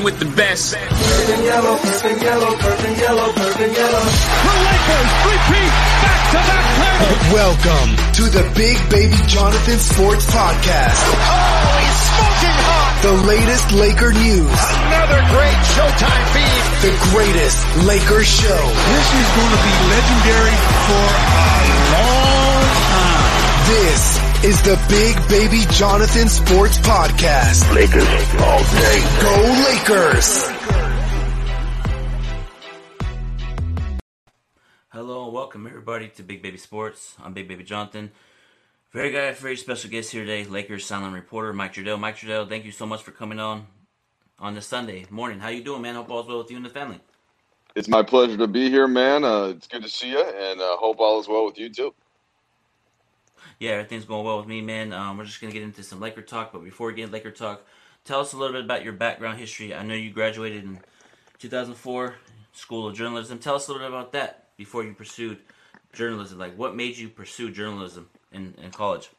with the best. Purple yellow, purple yellow, purple yellow, purple yellow. The Lakers repeat back-to-back titles. Welcome to the Big Baby Jonathan Sports Podcast. Oh, he's smoking hot. The latest Laker news. Another great Showtime feed. The greatest Laker show. This is going to be legendary for a long time. This is the Big Baby Jonathan Sports Podcast. Lakers all day. Go Lakers! Hello and welcome everybody to Big Baby Sports. I'm Big Baby Jonathan. Very got a very special guest here today, Lakers sideline reporter Mike Trudell. Mike Trudell, thank you so much for coming on on this Sunday morning. How you doing, man? Hope all's well with you and the family. It's my pleasure to be here, man. Uh, it's good to see you, and uh, hope all is well with you too. Yeah, everything's going well with me, man. Um, we're just gonna get into some Laker talk, but before we get into Laker talk, tell us a little bit about your background history. I know you graduated in 2004, School of Journalism. Tell us a little bit about that before you pursued journalism. Like, what made you pursue journalism in, in college?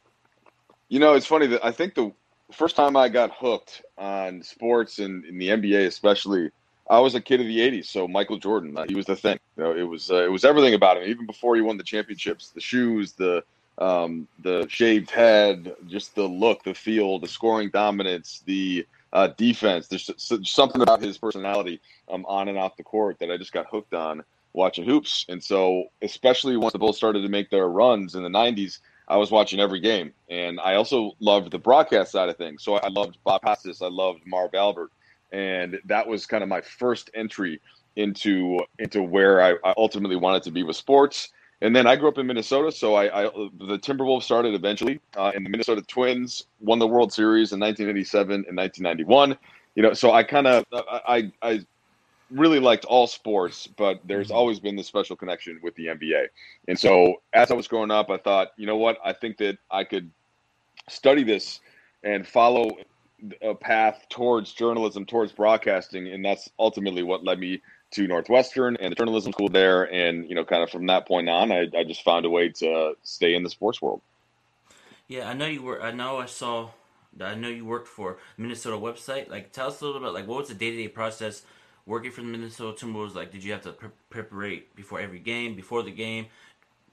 You know, it's funny that I think the first time I got hooked on sports and in the NBA, especially, I was a kid of the '80s. So Michael Jordan, he was the thing. You know, it was uh, it was everything about him. Even before he won the championships, the shoes, the um, the shaved head, just the look, the feel, the scoring dominance, the uh, defense. There's something about his personality um, on and off the court that I just got hooked on watching hoops. And so, especially once the Bulls started to make their runs in the 90s, I was watching every game. And I also loved the broadcast side of things. So I loved Bob Costas, I loved Marv Albert. And that was kind of my first entry into into where I, I ultimately wanted to be with sports and then I grew up in Minnesota, so I, I the Timberwolves started eventually, uh, and the Minnesota Twins won the World Series in 1987 and 1991. You know, so I kind of I I really liked all sports, but there's always been this special connection with the NBA. And so as I was growing up, I thought, you know what, I think that I could study this and follow a path towards journalism, towards broadcasting, and that's ultimately what led me to Northwestern and the journalism school there. And, you know, kind of from that point on, I, I just found a way to stay in the sports world. Yeah, I know you were. I know I saw. I know you worked for Minnesota website. Like, tell us a little bit. Like, what was the day to day process working for the Minnesota Timberwolves? Like, did you have to pre- prepare before every game, before the game,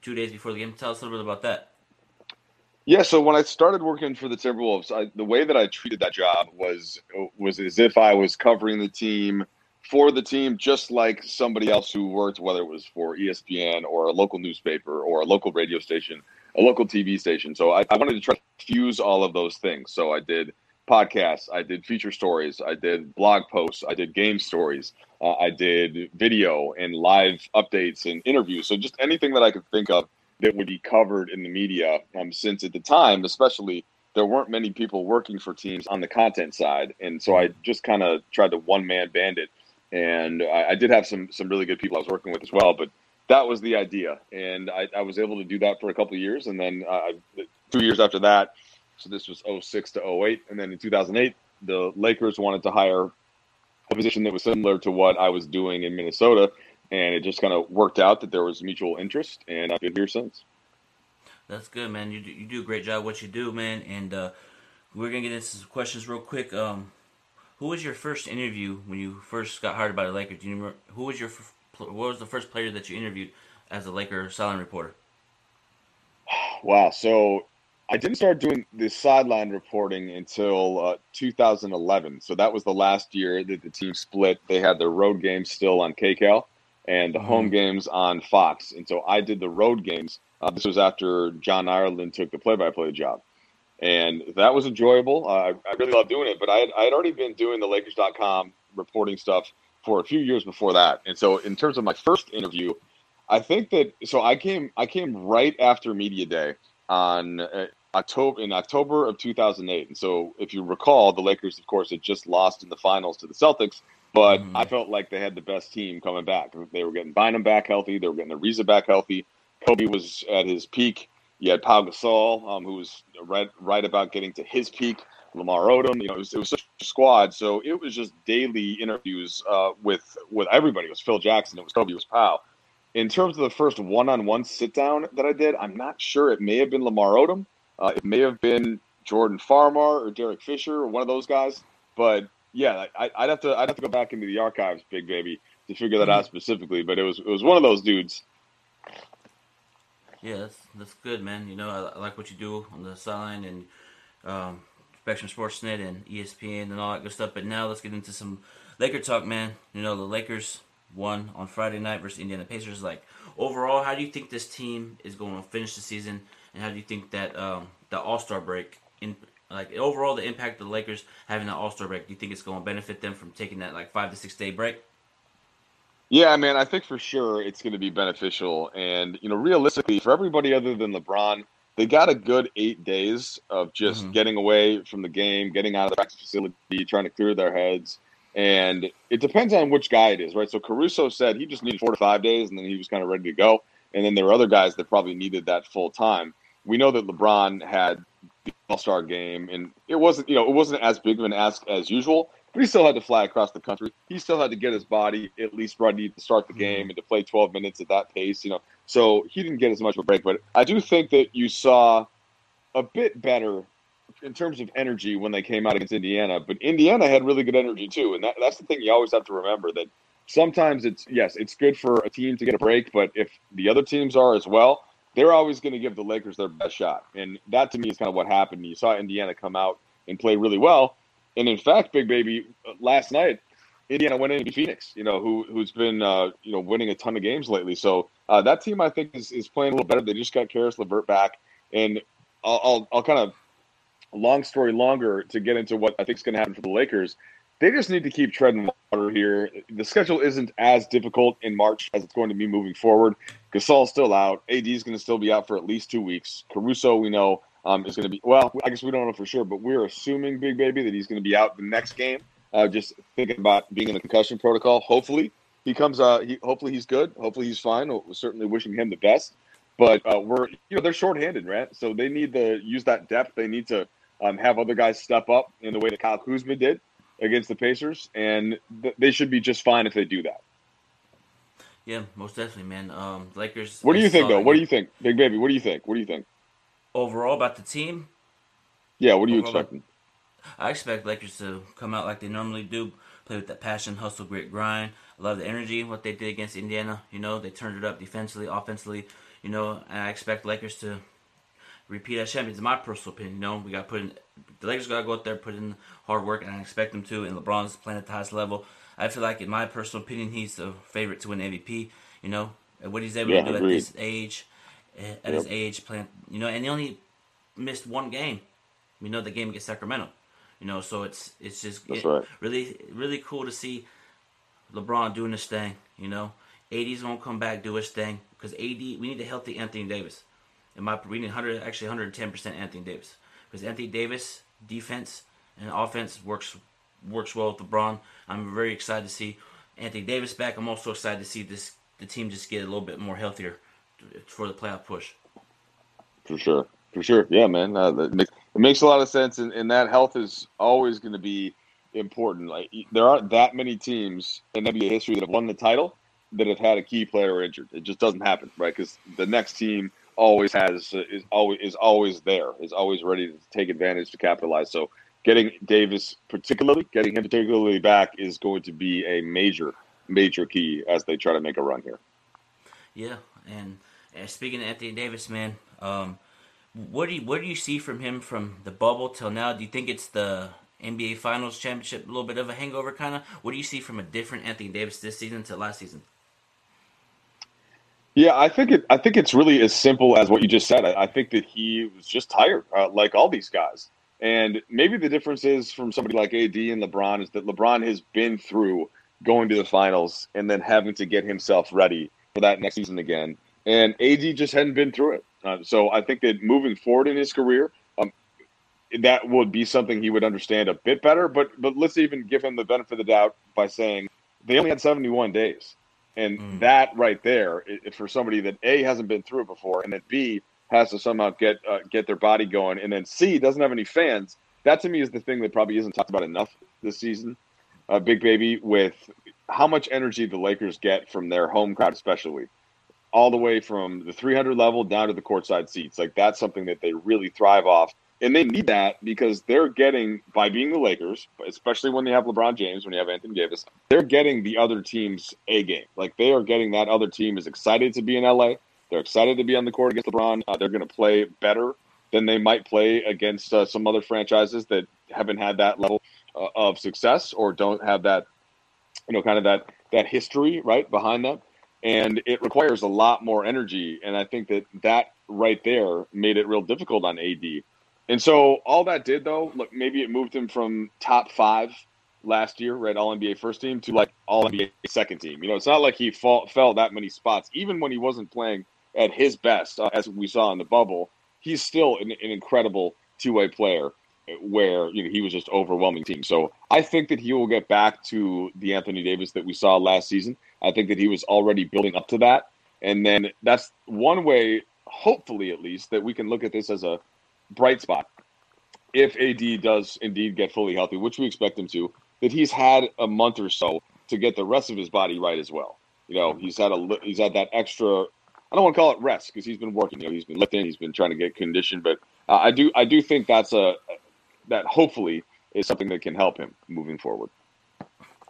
two days before the game? Tell us a little bit about that. Yeah, so when I started working for the Timberwolves, I, the way that I treated that job was was as if I was covering the team for the team, just like somebody else who worked, whether it was for ESPN or a local newspaper or a local radio station, a local TV station. So I, I wanted to try to fuse all of those things. So I did podcasts, I did feature stories, I did blog posts, I did game stories, uh, I did video and live updates and interviews. So just anything that I could think of that would be covered in the media. Um, since at the time, especially, there weren't many people working for teams on the content side, and so I just kind of tried to one man band it and I, I, did have some some really good people I was working with as well. But that was the idea, and I, I was able to do that for a couple years, and then uh, two years after that, so this was 06 to 08, and then in 2008, the Lakers wanted to hire a position that was similar to what I was doing in Minnesota, and it just kind of worked out that there was mutual interest, and I've been here since. That's good, man. You do, you do a great job what you do, man, and uh, we're gonna get into some questions real quick. Um, who was your first interview when you first got hired by the Lakers? Do you remember who was your what was the first player that you interviewed as a Laker sideline reporter? Wow, so I didn't start doing the sideline reporting until uh, 2011. So that was the last year that the team split. They had their road games still on KCAL and the mm-hmm. home games on Fox. And so I did the road games. Uh, this was after John Ireland took the play-by-play job and that was enjoyable. Uh, I really loved doing it, but I had, I had already been doing the Lakers.com reporting stuff for a few years before that. And so, in terms of my first interview, I think that so I came I came right after media day on uh, October in October of 2008. And so, if you recall, the Lakers, of course, had just lost in the finals to the Celtics. But mm-hmm. I felt like they had the best team coming back. They were getting Bynum back healthy. They were getting Ariza back healthy. Kobe was at his peak. You had Pau Gasol, um, who was right right about getting to his peak. Lamar Odom, you know, it was, it was such a squad. So it was just daily interviews uh, with with everybody. It was Phil Jackson, it was Kobe, it was Pau. In terms of the first one-on-one sit-down that I did, I'm not sure. It may have been Lamar Odom. Uh, it may have been Jordan Farmar or Derek Fisher or one of those guys. But yeah, I, I'd have to I'd have to go back into the archives, big baby, to figure that Mhm. out specifically. But it was it was one of those dudes. Yeah, that's that's good, man. You know, I, I like what you do on the sideline and um, Spectrum Sportsnet and ESPN and all that good stuff. But now let's get into some Laker talk, man. You know, the Lakers won on Friday night versus Indiana Pacers. Like overall, how do you think this team is going to finish the season, and how do you think that um, the All Star break in like overall the impact of the Lakers having the All Star break? Do you think it's going to benefit them from taking that like five to six day break? Yeah, man, I think for sure it's going to be beneficial. And, you know, realistically, for everybody other than LeBron, they got a good eight days of just Mhm. getting away from the game, getting out of the practice facility, trying to clear their heads. And it depends on which guy it is, right? So Caruso said he just needed four to five days and then he was kind of ready to go. And then there were other guys that probably needed that full time. We know that LeBron had the All Star game, and it wasn't, you know, it wasn't as big of an ask as usual, but he still had to fly across the country. He still had to get his body at least ready to start the mm-hmm. game and to play 12 minutes at that pace, you know. So he didn't get as much of a break, but I do think that you saw a bit better in terms of energy when they came out against Indiana. But Indiana had really good energy too, and that, that's the thing you always have to remember that sometimes it's yes, it's good for a team to get a break, but if the other teams are as well, they're always going to give the Lakers their best shot, and that to me is kind of what happened. You saw Indiana come out and play really well, and in fact, Big Baby, last night Indiana went in and beat Phoenix, you know, who who's been uh, you know winning a ton of games lately. So uh, that team, I think, is, is playing a little better. They just got Caris LeVert back, and I'll I'll, I'll kind of long story longer to get into what I think is going to happen for the Lakers. They just need to keep treading water here. The schedule isn't as difficult in March as it's going to be moving forward. Gasol's still out. AD is going to still be out for at least two weeks. Caruso, we know, um, is going to be well. I guess we don't know for sure, but we're assuming, Big Baby, that he's going to be out the next game. Uh, just thinking about being in the concussion protocol. Hopefully, he comes. Uh, he, hopefully he's good. Hopefully he's fine. We're certainly wishing him the best. But uh, we're you know they're shorthanded, right? So they need to use that depth. They need to um, have other guys step up in the way that Kyle Kuzma did against the Pacers, and th- they should be just fine if they do that. Yeah, most definitely, man. Um, Lakers. What do you think, though? What do you think, Big Baby? What do you think? What do you think? Overall about the team? Yeah, what are you Overall, expecting? I expect Lakers to come out like they normally do, play with that passion, hustle, grit, grind. I love the energy, what they did against Indiana. You know, they turned it up defensively, offensively. You know, and I expect Lakers to repeat as champions. In my personal opinion, you know, we got put in the Lakers got to go out there, put in hard work, and I expect them to. And LeBron's playing at the highest level. I feel like, in my personal opinion, he's the favorite to win MVP. You know, and what he's able Yeah, to do at this age, at his age, playing. You know, and he only missed one game. We know the game against Sacramento. You know, so it's it's just it- right. really really cool to see LeBron doing his thing. You know, AD's gonna come back do his thing because AD we need a healthy Anthony Davis. And my we need hundred actually hundred and ten percent Anthony Davis because Anthony Davis defense and offense works works well with LeBron. I'm very excited to see Anthony Davis back. I'm also excited to see this the team just get a little bit more healthier for the playoff push. For sure, for sure. Yeah, man, uh, that it makes a lot of sense, and, and that health is always going to be important. Like there aren't that many teams in NBA history that have won the title that have had a key player injured. It just doesn't happen, right? Because the next team always has uh, is always is always there, is always ready to take advantage to capitalize. So getting Davis, particularly getting him particularly back, is going to be a major major key as they try to make a run here. Yeah, and, and speaking of Anthony Davis, man, um, what do you what do you see from him from the bubble till now? Do you think it's the NBA Finals championship, a little bit of a hangover, kind of? What do you see from a different Anthony Davis this season to last season? Yeah, I think it. I think it's really as simple as what you just said. I, I think that he was just tired, uh, like all these guys. And maybe the difference is from somebody like AD and LeBron is that LeBron has been through going to the finals and then having to get himself ready for that next season again. And AD just hadn't been through it. Uh, so I think that moving forward in his career, um, that would be something he would understand a bit better. But but let's even give him the benefit of the doubt by saying they only had 71 days. And Mm. that right there, for somebody that A hasn't been through it before, and that B has to somehow get uh, get their body going, and then C doesn't have any fans. That to me is the thing that probably isn't talked about enough this season. Uh, Big Baby, with how much energy the Lakers get from their home crowd, especially all the way from the 300 level down to the courtside seats. Like that's something that they really thrive off. And they need that because they're getting, by being the Lakers, especially when they have LeBron James, when you have Anthony Davis, they're getting the other team's A game. Like they are getting that other team is excited to be in LA. They're excited to be on the court against LeBron. Uh, they're going to play better than they might play against uh, some other franchises that haven't had that level uh, of success or don't have that, you know, kind of that that history right behind them. And it requires a lot more energy. And I think that that right there made it real difficult on AD. And so all that did though, look, maybe it moved him from top five last year, right, All NBA first team to like All NBA second team. You know, it's not like he fall, fell that many spots, even when he wasn't playing at his best, uh, as we saw in the bubble. He's still an, an incredible two way player. Where you know he was just overwhelming team. So I think that he will get back to the Anthony Davis that we saw last season. I think that he was already building up to that, and then that's one way, hopefully at least, that we can look at this as a bright spot if AD does indeed get fully healthy, which we expect him to, that he's had a month or so to get the rest of his body right as well. You know, he's had a he's had that extra. I don't want to call it rest because he's been working. You know, he's been lifting, he's been trying to get conditioned, but uh, I do I do think that's a that hopefully is something that can help him moving forward.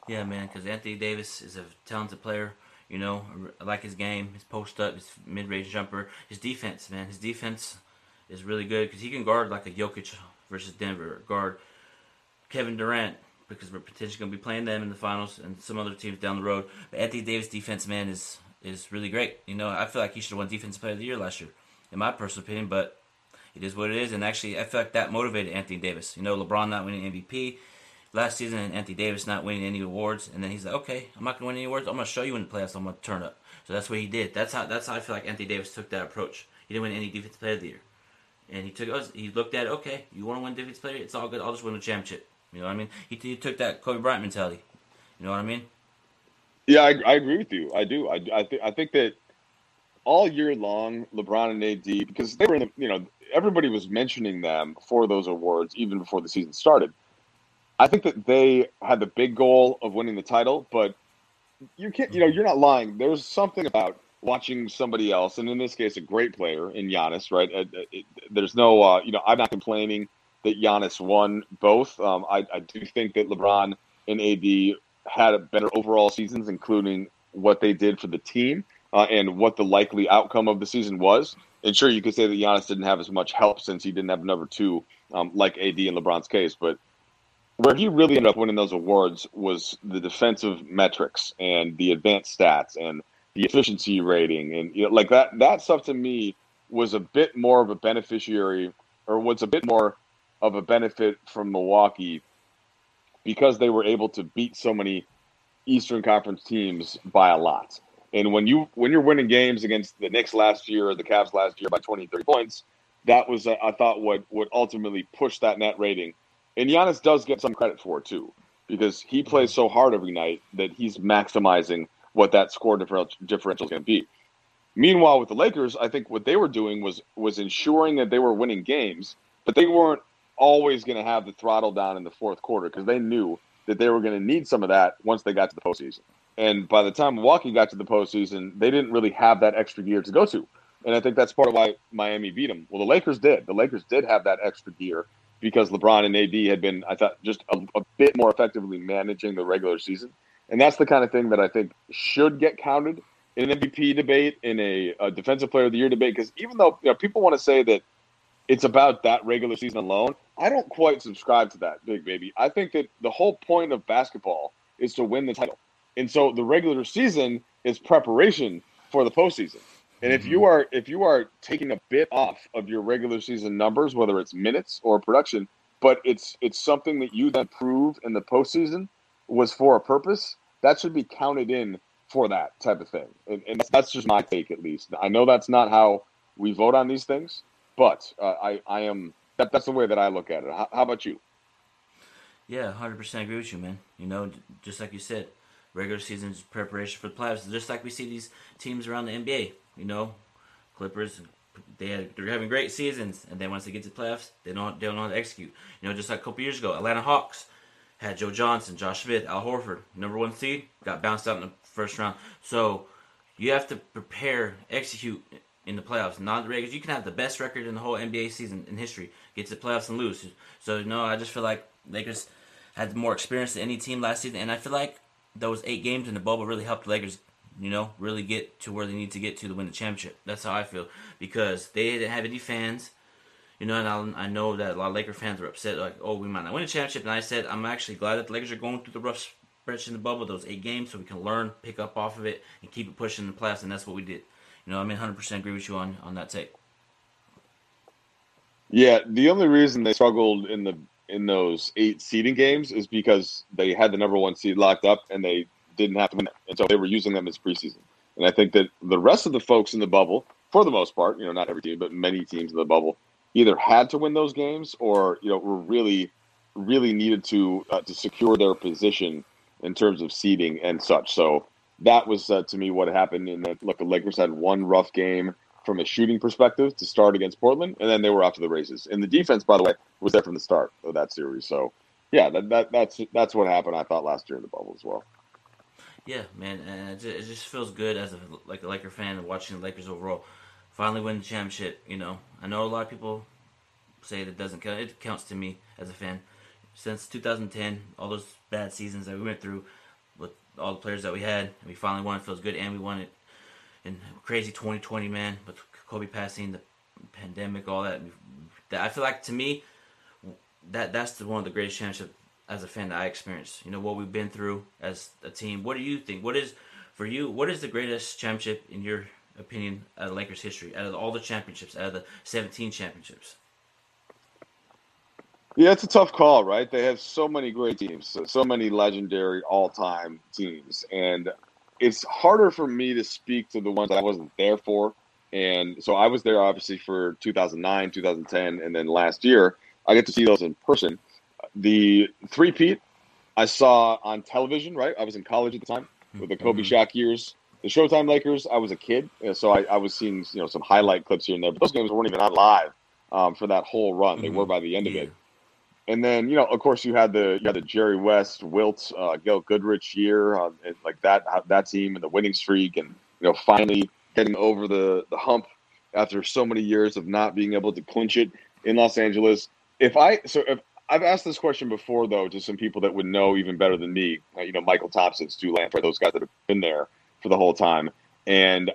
Yeah, man, because Anthony Davis is a talented player. You know, I like his game, his post up, his mid range jumper, his defense, man. His defense is really good because he can guard like a Jokic versus Denver, guard Kevin Durant because we're potentially going to be playing them in the finals and some other teams down the road. But Anthony Davis defense, man, is is really great. You know, I feel like he should have won Defensive Player of the Year last year, in my personal opinion. But it is what it is, and actually, I feel like that motivated Anthony Davis. You know, LeBron not winning MVP last season, and Anthony Davis not winning any awards, and then he's like, okay, I'm not going to win any awards. I'm going to show you in the playoffs. I'm going to turn up. So that's what he did. That's how that's how I feel like Anthony Davis took that approach. He didn't win any Defensive Player of the Year, and he took us. He looked at, okay, you want to win Defensive Player? It's all good. I'll just win a championship. You know what I mean? He, he took that Kobe Bryant mentality. You know what I mean? Yeah, I, I agree with you. I do. I I, th- I think that all year long, LeBron and AD, because they were in the, you know, everybody was mentioning them for those awards even before the season started. I think that they had the big goal of winning the title, but you can't, you know, you're not lying. There's something about watching somebody else, and in this case, a great player in Giannis, right? It, it, there's no, uh, you know, I'm not complaining that Giannis won both. Um, I, I do think that LeBron and AD had a better overall seasons, including what they did for the team uh, and what the likely outcome of the season was. And sure, you could say that Giannis didn't have as much help since he didn't have number two, um, like AD in LeBron's case. But where he really ended up winning those awards was the defensive metrics and the advanced stats and the efficiency rating and you know, like that. That stuff to me was a bit more of a beneficiary, or was a bit more of a benefit from Milwaukee because they were able to beat so many Eastern Conference teams by a lot. And when you when you're winning games against the Knicks last year or the Cavs last year by 20, 30 points, that was uh, I thought what would ultimately push that net rating. And Giannis does get some credit for it too, because he plays so hard every night that he's maximizing what that score differential is going to be. Meanwhile, with the Lakers, I think what they were doing was was ensuring that they were winning games, but they weren't always going to have the throttle down in the fourth quarter because they knew that they were going to need some of that once they got to the postseason. And by the time Milwaukee got to the postseason, they didn't really have that extra gear to go to. And I think that's part of why Miami beat them. Well, the Lakers did. The Lakers did have that extra gear because LeBron and AD had been, I thought, just a, a bit more effectively managing the regular season. And that's the kind of thing that I think should get counted in an MVP debate, in a, a Defensive Player of the Year debate. Because even though you know, people want to say that it's about that regular season alone, I don't quite subscribe to that, big baby. I think that the whole point of basketball is to win the title. And so the regular season is preparation for the postseason. And if you are if you are taking a bit off of your regular season numbers, whether it's minutes or production, but it's it's something that you then prove in the postseason was for a purpose, that should be counted in for that type of thing. And, and that's just my take, at least. I know that's not how we vote on these things, but uh, I I am that, that's the way that I look at it. How, how about you? Yeah, hundred percent agree with you, man. You know, just like you said, regular season preparation for the playoffs. Just like we see these teams around the NBA. You know, Clippers. They had, they're having great seasons, and then once they get to the playoffs, they don't they don't know how to execute. You know, just like a couple years ago, Atlanta Hawks had Joe Johnson, Josh Smith, Al Horford, number one seed, got bounced out in the first round. So you have to prepare, execute in the playoffs, not the regulars. You can have the best record in the whole NBA season in history, get to the playoffs and lose. So no, I just feel like Lakers had more experience than any team last season, and I feel like those eight games in the bubble really helped the Lakers. You know, really get to where they need to get to to win the championship. That's how I feel because they didn't have any fans. You know, and I, I know that a lot of Laker fans were upset, like, oh, we might not win a championship. And I said, I'm actually glad that the Lakers are going through the rough stretch in the bubble, those eight games, so we can learn, pick up off of it, and keep it pushing the playoffs. And that's what we did. You know, I mean, 100% agree with you on, on that take. Yeah, the only reason they struggled in the in those eight seeding games is because they had the number one seed locked up and they didn't have to win it. And so they were using them as preseason. And I think that the rest of the folks in the bubble, for the most part, you know, not every team, but many teams in the bubble, either had to win those games or you know were really, really needed to uh, to secure their position in terms of seeding and such. So that was uh, to me what happened. In that, look, the Lakers had one rough game from a shooting perspective to start against Portland, and then they were off to the races. And the defense, by the way, was there from the start of that series. So yeah, that, that that's that's what happened. I thought last year in the bubble as well. Yeah, man, and it just, feels good as a like a Laker fan watching the Lakers overall finally win the championship. You know, I know a lot of people say it doesn't count. It counts to me as a fan. Since 2010, all those bad seasons that we went through with all the players that we had, we finally won. It feels good, and we won it in crazy 2020, man. With Kobe passing, the pandemic, all that. That I feel like to me, that that's the, one of the greatest championships as a fan that I experienced. You know what we've been through as a team. What do you think? What is for you? What is the greatest championship in your opinion out of Lakers history? Out of all the championships, out of the 17 championships. Yeah, it's a tough call, right? They have so many great teams, so, so many legendary all-time teams, and it's harder for me to speak to the ones that I wasn't there for. And so I was there obviously for 2009, 2010, and then last year I get to see those in person. The three-peat I saw on television, right? I was in college at the time with the Kobe Mm-hmm. Shaq years. The Showtime Lakers, I was a kid, so I, I was seeing you know some highlight clips here and there. But those games weren't even on live um, for that whole run. They Mhm. were by the end of Yeah. it. And then you know, of course, you had the you had the Jerry West, Wilt, uh, Goodrich year, uh, and like that that team and the winning streak, and you know, finally getting over the the hump after so many years of not being able to clinch it in Los Angeles. If I so if I've asked this question before though to some people that would know even better than me, uh, you know, Mychal Thompson, Stu those guys that have been there for the whole time, and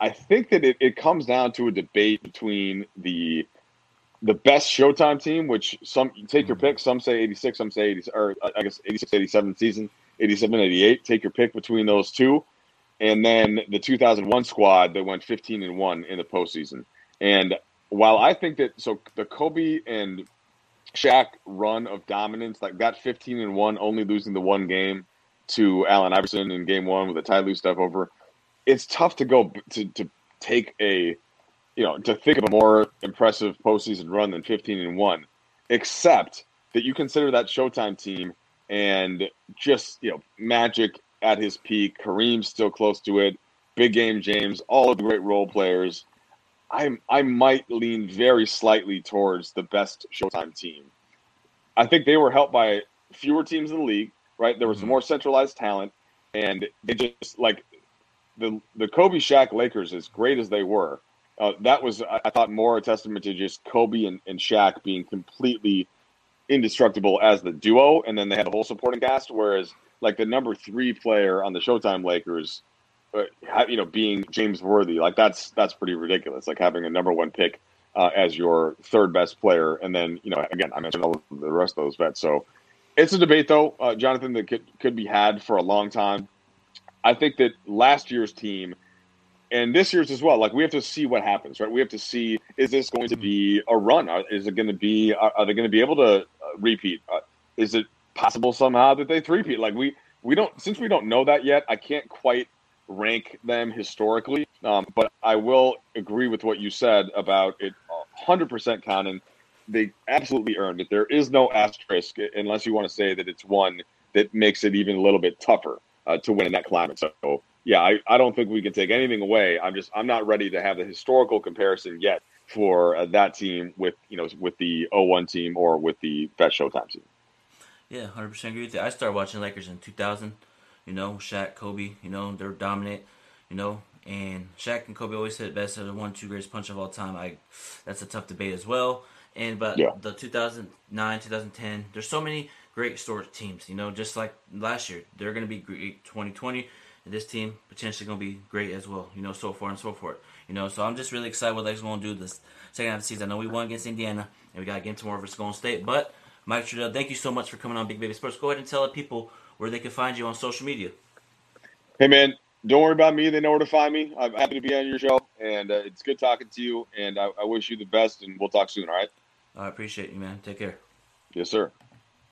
I think that it, it comes down to a debate between the the best Showtime team, which some take your pick. Some say 86, some say 80, or uh, I guess 86, 87 season, 87, 88. Take your pick between those two. And then the 2001 squad that went 15 and 1 in the postseason. And while I think that, so the Kobe and Shaq run of dominance, like that 15 and 1, only losing the one game to Allen Iverson in game one with a Ty Lue stuff over, it's tough to go to, to take a you know, to think of a more impressive postseason run than 15 and 1, except that you consider that Showtime team and just, you know, Magic at his peak, Kareem still close to it, Big Game James, all of the great role players. I I might lean very slightly towards the best Showtime team. I think they were helped by fewer teams in the league, right? There was Mhm. more centralized talent, and they just like the the Kobe Shaq Lakers, as great as they were, uh, that was I thought more a testament to just Kobe and, and Shaq being completely indestructible as the duo, and then they had the whole supporting cast. Whereas like the number three player on the Showtime Lakers, uh, you know, being James Worthy, like that's that's pretty ridiculous. Like having a number one pick uh, as your third best player, and then you know, again, I mentioned all the rest of those vets. So it's a debate, though, uh, Jonathan, that could could be had for a long time. I think that last year's team and this year's as well. Like we have to see what happens, right? We have to see is this going to be a run? Is it going to be? Are, are they going to be able to uh, repeat? Uh, is it possible somehow that they three-peat? Like we we don't since we don't know that yet. I can't quite rank them historically, um, but I will agree with what you said about it. Hundred percent counting. They absolutely earned it. There is no asterisk unless you want to say that it's one that makes it even a little bit tougher uh, to win in that climate. So yeah, I, I don't think we can take anything away. I'm just I'm not ready to have the historical comparison yet for uh, that team with you know with the 01 team or with the best Showtime team. Yeah, hundred percent agree with you. I started watching Lakers in two thousand. You know, Shaq, Kobe. You know, they're dominant. You know, And Shaq and Kobe always said best. They're the one, two greatest punch of all time. I, that's a tough debate as well. And but Yeah. the 2009, 2010, there's so many great historic teams. You know, just like last year, they're going to be great. 2020, and this team potentially going to be great as well. You know, so far and so forth. You know, so I'm just really excited what they're going to do this second half of the season. I know we won against Indiana, and we got a game tomorrow versus Golden State. But Mike Trudell, thank you so much for coming on Big Baby Sports. Go ahead and tell the people where they can find you on social media. Hey, man, don't worry about me. They know where to find me. I'm happy to be on your show, and uh, it's good talking to you. And I, I wish you the best, and we'll talk soon. All right? I appreciate you, man. Take care. Yes, sir.